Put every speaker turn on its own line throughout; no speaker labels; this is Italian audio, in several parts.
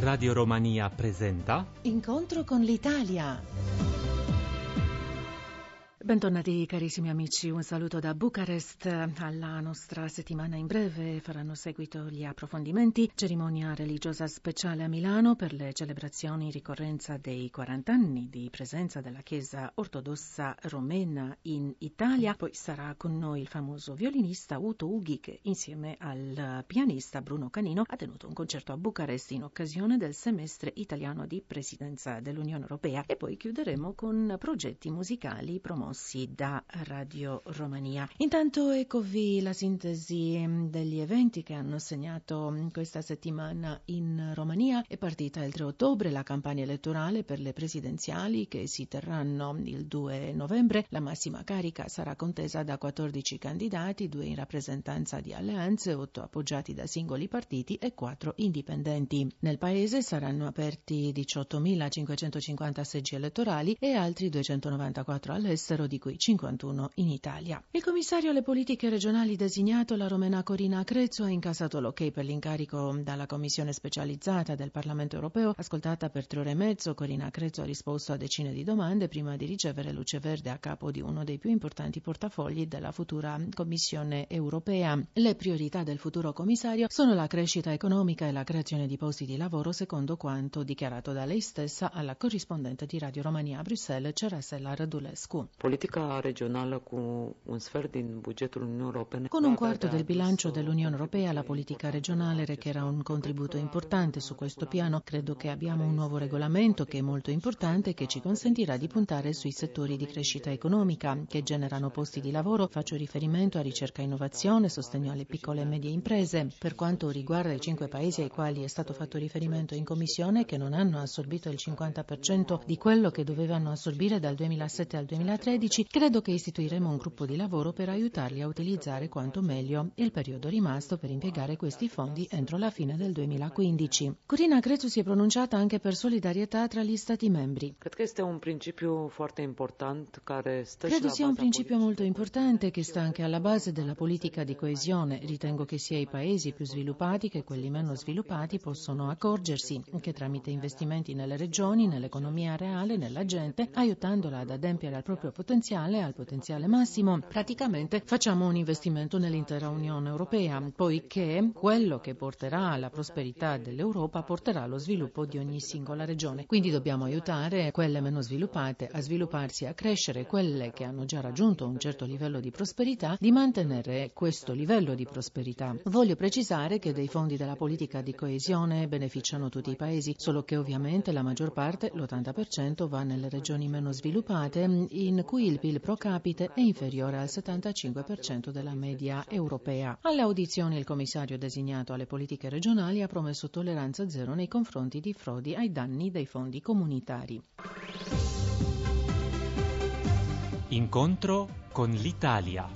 Radio Romania presenta
Incontro con l'Italia. Bentornati carissimi amici, un saluto da Bucarest. Alla nostra settimana in breve faranno seguito gli approfondimenti, cerimonia religiosa speciale a Milano per le celebrazioni in ricorrenza dei 40 anni di presenza della Chiesa ortodossa romena in Italia. Poi sarà con noi il famoso violinista Uto Ughi che insieme al pianista Bruno Canino ha tenuto un concerto a Bucarest in occasione del semestre italiano di presidenza dell'Unione Europea e poi chiuderemo con progetti musicali promossi promossi da Radio Romania. Intanto eccovi la sintesi degli eventi che hanno segnato questa settimana in Romania. È partita il 3 ottobre la campagna elettorale per le presidenziali che si terranno il 2 novembre. La massima carica sarà contesa da 14 candidati, due in rappresentanza di alleanze, otto appoggiati da singoli partiti e quattro indipendenti. Nel paese saranno aperti 18.550 seggi elettorali e altri 294 all'estero di cui 51 in Italia. Il commissario alle politiche regionali designato, la romena Corina Crezzo, ha incassato l'ok per l'incarico dalla commissione specializzata del Parlamento europeo. Ascoltata per tre ore e mezzo, Corina Crezzo ha risposto a decine di domande prima di ricevere luce verde a capo di uno dei più importanti portafogli della futura Commissione europea. Le priorità del futuro commissario sono la crescita economica e la creazione di posti di lavoro, secondo quanto dichiarato da lei stessa alla corrispondente di Radio Romania a Bruxelles, Ceresela Radulescu
politica regională cu un sfert din bugetul Uniunii Europene.
Con un quarto del bilancio dell'Unione Europea la politica regionale recherà un contributo importante su questo piano. Credo che abbiamo un nuovo regolamento che è molto importante e che ci consentirà di puntare sui settori di crescita economica che generano posti di lavoro. Faccio riferimento a ricerca e innovazione, sostegno alle piccole e medie imprese. Per quanto riguarda i cinque paesi ai quali è stato fatto riferimento in Commissione che non hanno assorbito il 50% di quello che dovevano assorbire dal 2007 al 2013, 2016 credo che istituiremo un gruppo di lavoro per aiutarli a utilizzare quanto meglio il periodo rimasto per impiegare questi fondi entro la fine del 2015. Corina Crețu si è pronunciata anche per solidarietà tra gli Stati membri.
Credo
sia un principio molto importante che sta anche alla base della politica di coesione. Ritengo che sia i paesi più sviluppati che quelli meno sviluppati possono accorgersi che tramite investimenti nelle regioni, nell'economia reale, nella gente, aiutandola ad adempiere al proprio potenziale, potenziale al potenziale massimo. Praticamente facciamo un investimento nell'intera Unione Europea, poiché quello che porterà alla prosperità dell'Europa porterà allo sviluppo di ogni singola regione. Quindi dobbiamo aiutare quelle meno sviluppate a svilupparsi, a crescere, quelle che hanno già raggiunto un certo livello di prosperità, di mantenere questo livello di prosperità. Voglio precisare che dei fondi della politica di coesione beneficiano tutti i paesi, solo che ovviamente la maggior parte, l'80%, va nelle regioni meno sviluppate, in cui cui il PIL pro capite è inferiore al 75% della media europea. Alle audizioni il commissario designato alle politiche regionali ha promesso tolleranza zero nei confronti di frodi ai danni dei fondi comunitari.
Incontro con l'Italia.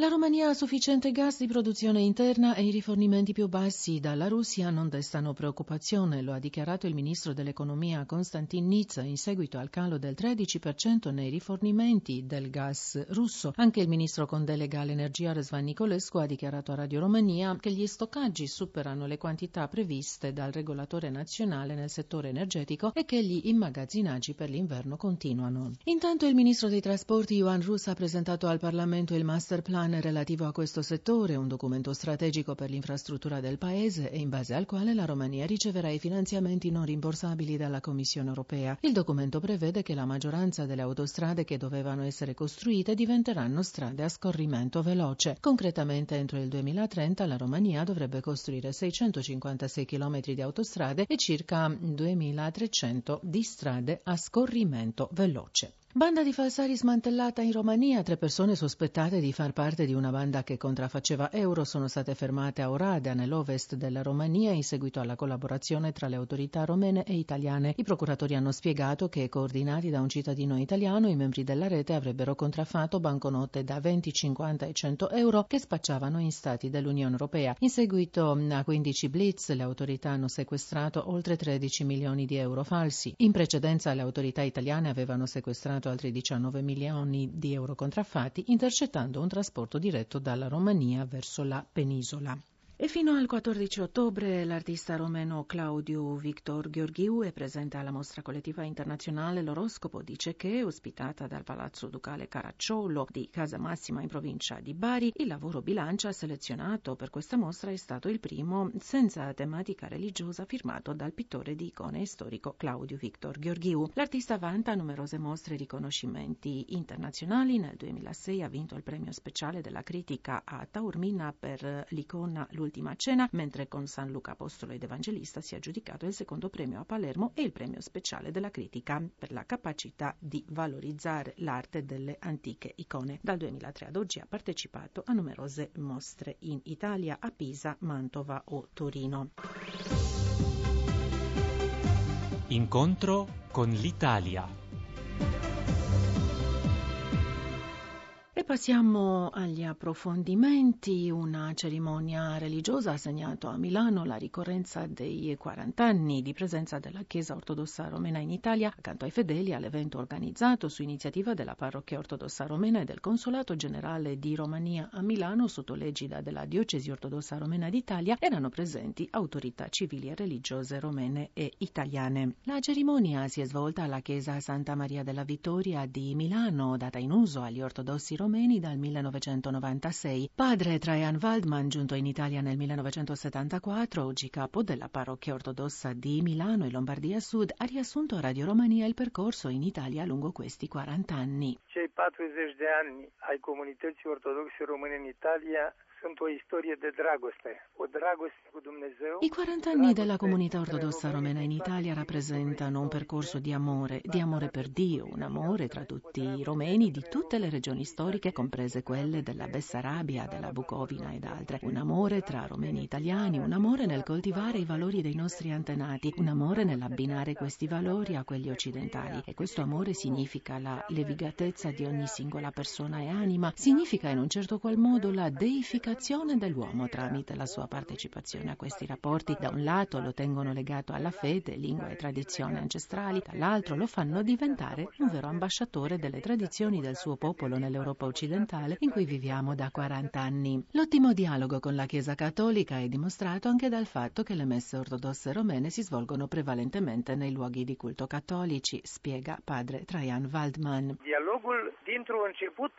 La Romania ha sufficiente gas di produzione interna e i rifornimenti più bassi dalla Russia non destano preoccupazione, lo ha dichiarato il ministro dell'economia Konstantin Nizza in seguito al calo del 13% nei rifornimenti del gas russo. Anche il ministro con delega all'energia Răzvan Nicolescu ha dichiarato a Radio Romania che gli stoccaggi superano le quantità previste dal regolatore nazionale nel settore energetico e che gli immagazzinaggi per l'inverno continuano. Intanto il ministro dei trasporti Ioan Rus ha presentato al Parlamento il master plan plan relativo a questo settore, un documento strategico per l'infrastruttura del Paese e in base al quale la Romania riceverà i finanziamenti non rimborsabili dalla Commissione europea. Il documento prevede che la maggioranza delle autostrade che dovevano essere costruite diventeranno strade a scorrimento veloce. Concretamente entro il 2030 la Romania dovrebbe costruire 656 km di autostrade e circa 2300 di strade a scorrimento veloce. Banda di falsari smantellata in Romania. Tre persone sospettate di far parte di una banda che contraffaceva euro sono state fermate a Oradea, nell'ovest della Romania, in seguito alla collaborazione tra le autorità romene e italiane. I procuratori hanno spiegato che, coordinati da un cittadino italiano, i membri della rete avrebbero contraffatto banconote da 20, 50 e 100 euro che spacciavano in stati dell'Unione Europea. In seguito a 15 blitz, le autorità hanno sequestrato oltre 13 milioni di euro falsi. In precedenza, le autorità italiane avevano sequestrato altri 19 milioni di euro contraffatti, intercettando un trasporto diretto dalla Romania verso la penisola. E fino al 14 ottobre l'artista romeno Claudio Victor Gheorghiu è presente alla mostra collettiva internazionale L'Oroscopo di Cechè, ospitata dal Palazzo Ducale Caracciolo di Casa Massima in provincia di Bari. Il lavoro bilancia selezionato per questa mostra è stato il primo senza tematica religiosa firmato dal pittore di icone storico Claudio Victor Gheorghiu. L'artista vanta numerose mostre e riconoscimenti internazionali. Nel 2006 ha vinto il premio speciale della critica a Taormina per l'icona L'ultima L'ultima Cena, mentre con San Luca Apostolo ed Evangelista si è aggiudicato il secondo premio a Palermo e il premio speciale della critica per la capacità di valorizzare l'arte delle antiche icone. Dal 2003 ad oggi ha partecipato a numerose mostre in Italia, a Pisa, Mantova o Torino.
Incontro con l'Italia.
Passiamo agli approfondimenti. Una cerimonia religiosa ha segnato a Milano la ricorrenza dei 40 anni di presenza della Chiesa ortodossa romena in Italia. Accanto ai fedeli all'evento organizzato su iniziativa della parrocchia ortodossa romena e del Consolato Generale di Romania a Milano sotto l'egida della Diocesi ortodossa romena d'Italia erano presenti autorità civili e religiose romene e italiane. La cerimonia si è svolta alla Chiesa Santa Maria della Vittoria di Milano, data in uso agli ortodossi romeni romeni dal 1996. Padre Trajan Waldman, giunto in Italia nel 1974, oggi capo della parrocchia ortodossa di Milano e Lombardia Sud, ha riassunto a Radio Romania il percorso in Italia lungo questi 40 anni.
Cei 40 de anni ai comunității ortodoxe române in Italia sunt o istorie de dragoste, o dragoste cu Dumnezeu.
I 40 anni della comunità ortodossa romena in Italia rappresentano un percorso di amore, di amore per Dio, un amore tra tutti i romeni di tutte le regioni storiche, comprese quelle della Bessarabia, della Bucovina ed altre. Un amore tra romeni e italiani, un amore nel coltivare i valori dei nostri antenati, un amore nell'abbinare questi valori a quelli occidentali. E questo amore significa la levigatezza di ogni singola persona e anima, significa in un certo qual modo la deificazione l'unificazione dell'uomo tramite la sua partecipazione a questi rapporti. Da un lato lo tengono legato alla fede, lingua e tradizioni ancestrali, dall'altro lo fanno diventare un vero ambasciatore delle tradizioni del suo popolo nell'Europa occidentale in cui viviamo da 40 anni. L'ottimo dialogo con la Chiesa cattolica è dimostrato anche dal fatto che le messe ortodosse romene si svolgono prevalentemente nei luoghi di culto cattolici, spiega padre Trajan Waldman.
Dialogul dintr-un început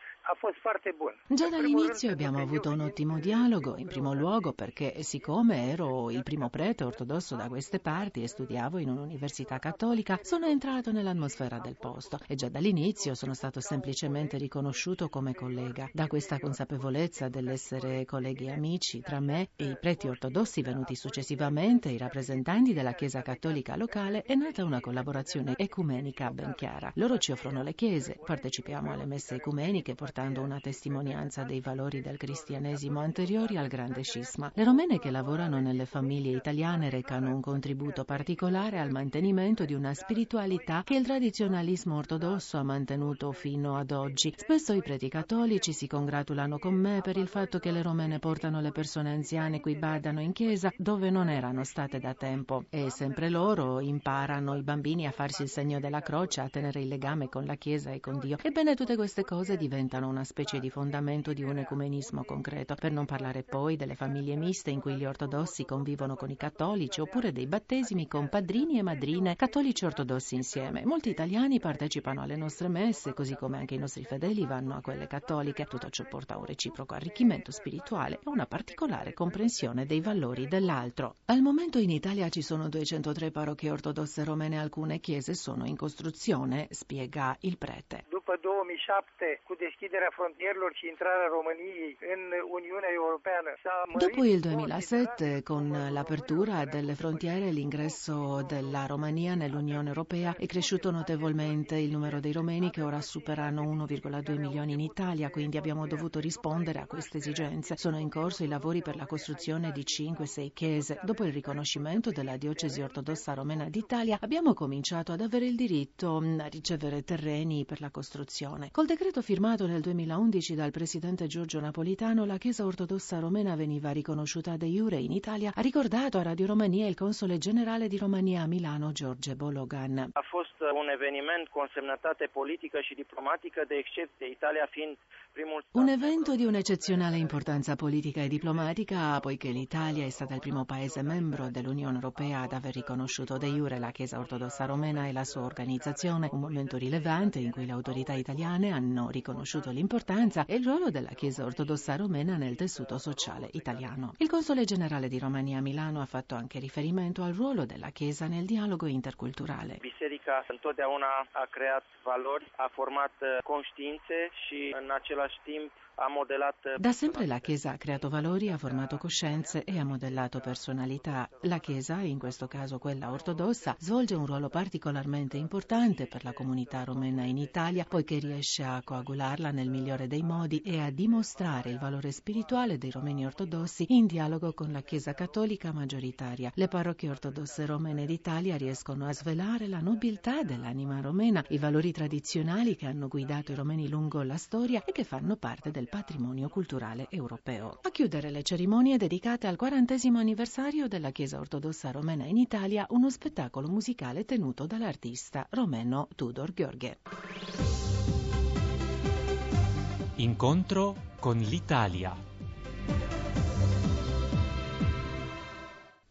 Già dall'inizio abbiamo avuto un ottimo dialogo, in primo luogo perché siccome ero il primo prete ortodosso da queste parti e studiavo in un'università cattolica, sono entrato nell'atmosfera del posto e già dall'inizio sono stato semplicemente riconosciuto come collega. Da questa consapevolezza dell'essere colleghi e amici tra me e i preti ortodossi venuti successivamente, i rappresentanti della Chiesa cattolica locale, è nata una collaborazione ecumenica ben chiara. Loro ci offrono le chiese, partecipiamo alle messe ecumeniche portando una testimonianza dei valori del cristianesimo anteriori al grande scisma. Le romene che lavorano nelle famiglie italiane recano un contributo particolare al mantenimento di una spiritualità che il tradizionalismo ortodosso ha mantenuto fino ad oggi. Spesso i preti cattolici si congratulano con me per il fatto che le romene portano le persone anziane qui badano in chiesa dove non erano state da tempo e sempre loro imparano i bambini a farsi il segno della croce, a tenere il legame con la chiesa e con Dio. Ebbene tutte queste cose diventano rappresentano una specie di fondamento di un ecumenismo concreto, per non parlare poi delle famiglie miste in cui gli ortodossi convivono con i cattolici oppure dei battesimi con padrini e madrine cattolici ortodossi insieme. Molti italiani partecipano alle nostre messe, così come anche i nostri fedeli vanno a quelle cattoliche. Tutto ciò porta a un reciproco arricchimento spirituale e una particolare comprensione dei valori dell'altro. Al momento in Italia ci sono 203 parrocchie ortodosse romene, alcune chiese sono in costruzione, spiega il prete.
După 2007, cu deschiderea frontierelor și intrarea României în Uniunea Europeană.
Dopo il 2007, con l'apertura delle frontiere e l'ingresso della Romania nell'Unione Europea, è cresciuto notevolmente il numero dei romeni che ora superano 1,2 milioni in Italia, quindi abbiamo dovuto rispondere a queste esigenze. Sono in corso i lavori per la costruzione di 5-6 chiese. Dopo il riconoscimento della diocesi ortodossa romena d'Italia, abbiamo cominciato ad avere il diritto a ricevere terreni per la costruzione. Col decreto firmato nel 2011 dal presidente Giorgio Napolitano, la Chiesa ortodossa romena veniva riconosciuta de jure in Italia, ha ricordato a Radio Romania il console generale di Romania a Milano, Giorge Bologan.
A fost
un eveniment cu însemnătate politică și diplomatică de excepție, Italia fiind primul
Un evento di un'eccezionale importanza politica e diplomatica, poiché l'Italia è stata il primo paese membro dell'Unione Europea ad aver riconosciuto de jure la Chiesa ortodossa romena e la sua organizzazione, un momento rilevante in cui le autorità italiane hanno riconosciuto l'importanza e il ruolo della Chiesa ortodossa romena nel tessuto sociale italiano. Il console generale di Romania a Milano ha fatto anche riferimento al ruolo della Chiesa nel dialogo interculturale.
Biserica întotdeauna a creat valori, a format conștiințe și în același timp ha modelat...
Da sempre la Chiesa ha creato valori, ha formato coscienze e ha modellato personalità. La Chiesa, in questo caso quella ortodossa, svolge un ruolo particolarmente importante per la comunità romena in Italia, poiché riesce a coagularla nel migliore dei modi e a dimostrare il valore spirituale dei romeni ortodossi in dialogo con la Chiesa cattolica maggioritaria. Le parrocchie ortodosse romene d'Italia riescono a svelare la nobiltà dell'anima romena, i valori tradizionali che hanno guidato i romeni lungo la storia e che fanno parte del patrimonio culturale europeo. A chiudere le cerimonie dedicate al quarantesimo anniversario della Chiesa ortodossa romena in Italia, uno spettacolo musicale tenuto dall'artista romeno Tudor Gheorghe.
Incontro con l'Italia.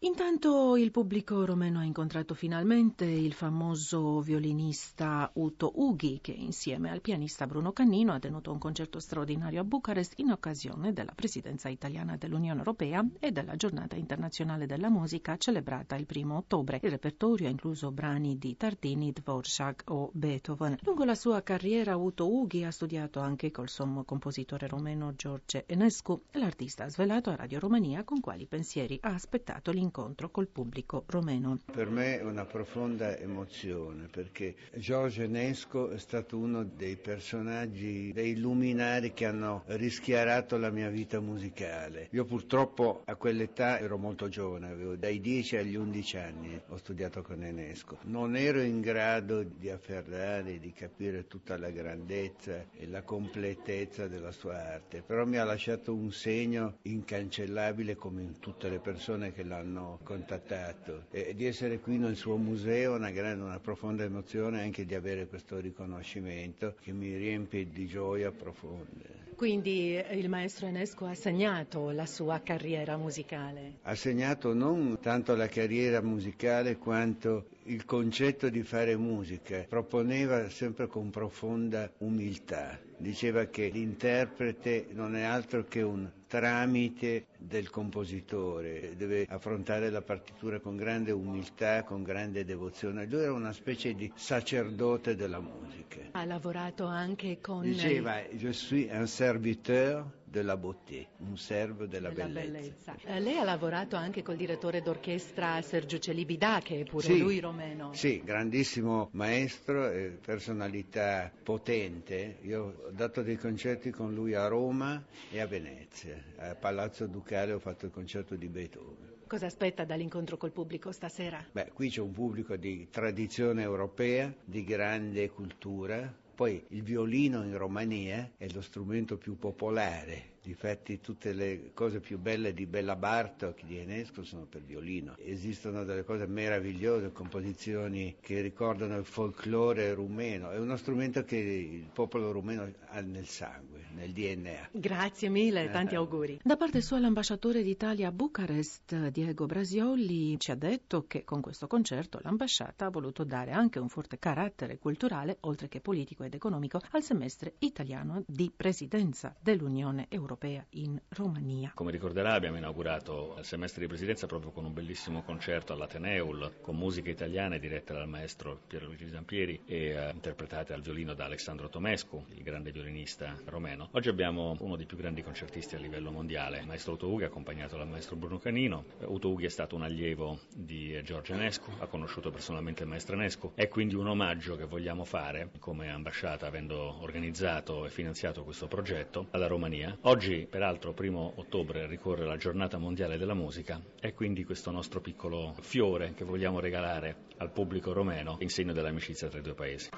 Intanto il pubblico romeno ha incontrato finalmente il famoso violinista Uto Ughi che insieme al pianista Bruno Cannino ha tenuto un concerto straordinario a Bucarest in occasione della presidenza italiana dell'Unione Europea e della giornata internazionale della musica celebrata il primo ottobre. Il repertorio ha incluso brani di Tardini, Dvorak o Beethoven. Lungo la sua carriera Uto Ughi ha studiato anche col sommo compositore romeno George Enescu. L'artista ha svelato a Radio Romania con quali pensieri ha aspettato l'incontro incontro col pubblico romeno.
Per me è una profonda emozione perché Giorgio Enesco è stato uno dei personaggi, dei luminari che hanno rischiarato la mia vita musicale. Io purtroppo a quell'età ero molto giovane, avevo dai 10 agli 11 anni, ho studiato con Enesco. Non ero in grado di afferrare, di capire tutta la grandezza e la completezza della sua arte, però mi ha lasciato un segno incancellabile come in tutte le persone che l'hanno contattato e di essere qui nel suo museo una grande, una profonda emozione anche di avere questo riconoscimento che mi riempie di gioia profonda.
Quindi il maestro Enesco ha segnato la sua carriera musicale?
Ha segnato non tanto la carriera musicale quanto il concetto di fare musica. Proponeva sempre con profonda umiltà. Diceva che l'interprete non è altro che un tramite del compositore, deve affrontare la partitura con grande umiltà, con grande devozione. Lui era una specie di sacerdote della musica.
Ha lavorato anche con...
Diceva, je suis un serviteur de la beauté, un servo della,
della
bellezza.
bellezza. Eh, lei ha lavorato anche col direttore d'orchestra Sergio Celibidà, che è pure
Sì.
lui romeno.
Sì, grandissimo maestro e personalità potente. Io ho dato dei concerti con lui a Roma e a Venezia. A Palazzo Ducale ho fatto il concerto di Beethoven.
Cosa aspetta dall'incontro col pubblico stasera?
Beh, qui c'è un pubblico di tradizione europea, di grande cultura. Poi il violino in Romania è lo strumento più popolare. Difatti tutte le cose più belle di Bella Bartok, di Enesco, sono per violino. Esistono delle cose meravigliose, composizioni che ricordano il folklore rumeno. È uno strumento che il popolo rumeno ha nel sangue, nel DNA.
Grazie mille, tanti
Eh.
auguri. Da parte sua l'ambasciatore d'Italia a Bucarest, Diego Brasioli, ci ha detto che con questo concerto l'ambasciata ha voluto dare anche un forte carattere culturale, oltre che politico ed economico, al semestre italiano di presidenza dell'Unione Europea in Romania.
Come ricorderà abbiamo inaugurato il semestre di presidenza proprio con un bellissimo concerto all'Ateneul con musica italiana diretta dal maestro Piero Luigi Zampieri e eh, interpretate al violino da Alessandro Tomescu, il grande violinista romeno. Oggi abbiamo uno dei più grandi concertisti a livello mondiale, maestro Uto Ughi accompagnato dal maestro Bruno Canino. Uto Ughi è stato un allievo di eh, Giorgio Enescu, ha conosciuto personalmente il maestro Enescu, è quindi un omaggio che vogliamo fare come ambasciata avendo organizzato e finanziato questo progetto alla Romania. Oggi, peraltro, primo ottobre ricorre la giornata mondiale della musica e quindi questo nostro piccolo fiore che vogliamo regalare al pubblico romeno in segno dell'amicizia tra i due paesi.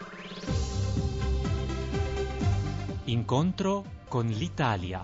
Incontro con l'Italia.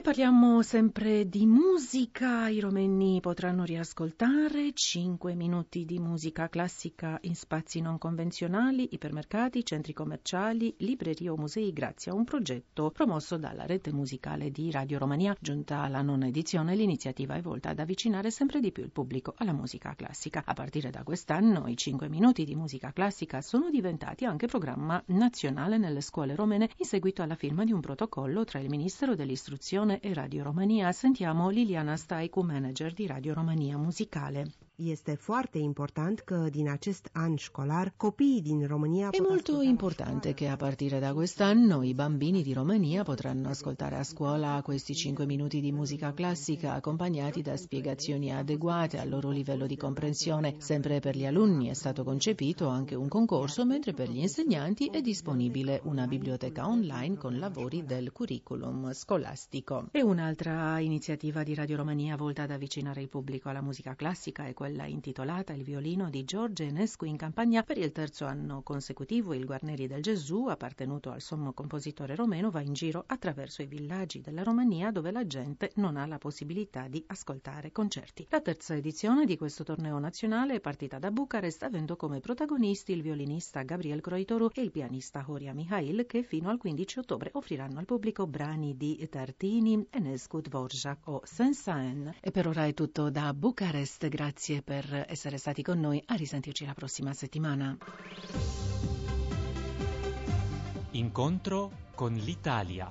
E parliamo sempre di musica. I romeni potranno riascoltare 5 minuti di musica classica in spazi non convenzionali, ipermercati, centri commerciali, librerie o musei grazie a un progetto promosso dalla rete musicale di Radio Romania. Giunta alla nona edizione, l'iniziativa è volta ad avvicinare sempre di più il pubblico alla musica classica. A partire da quest'anno i 5 minuti di musica classica sono diventati anche programma nazionale nelle scuole romene in seguito alla firma di un protocollo tra il Ministero dell'Istruzione e Radio Romania. Sentiamo Liliana Staicu, manager di Radio Romania Musicale.
Este foarte important că din acest an școlar copiii din România
È molto importante che a partire da quest'anno i bambini di Romania potranno ascoltare a scuola questi 5 minuti di musica classica accompagnati da spiegazioni adeguate al loro livello di comprensione. Sempre per gli alunni è stato concepito anche un concorso, mentre per gli insegnanti è disponibile una biblioteca online con lavori del curriculum scolastico. E un'altra iniziativa di Radio Romania volta ad avvicinare il pubblico alla musica classica è quella quella intitolata Il violino di Giorgio Enescu in campagna per il terzo anno consecutivo. Il Guarneri del Gesù, appartenuto al sommo compositore romeno, va in giro attraverso i villaggi della Romania dove la gente non ha la possibilità di ascoltare concerti. La terza edizione di questo torneo nazionale è partita da Bucarest avendo come protagonisti il violinista Gabriel Croitoru e il pianista Horia Mihail che fino al 15 ottobre offriranno al pubblico brani di Tartini, Enescu, Dvorak o Saint-Saëns. E per ora è tutto da Bucarest, grazie per essere stati con noi. A risentirci la prossima settimana.
Incontro con l'Italia.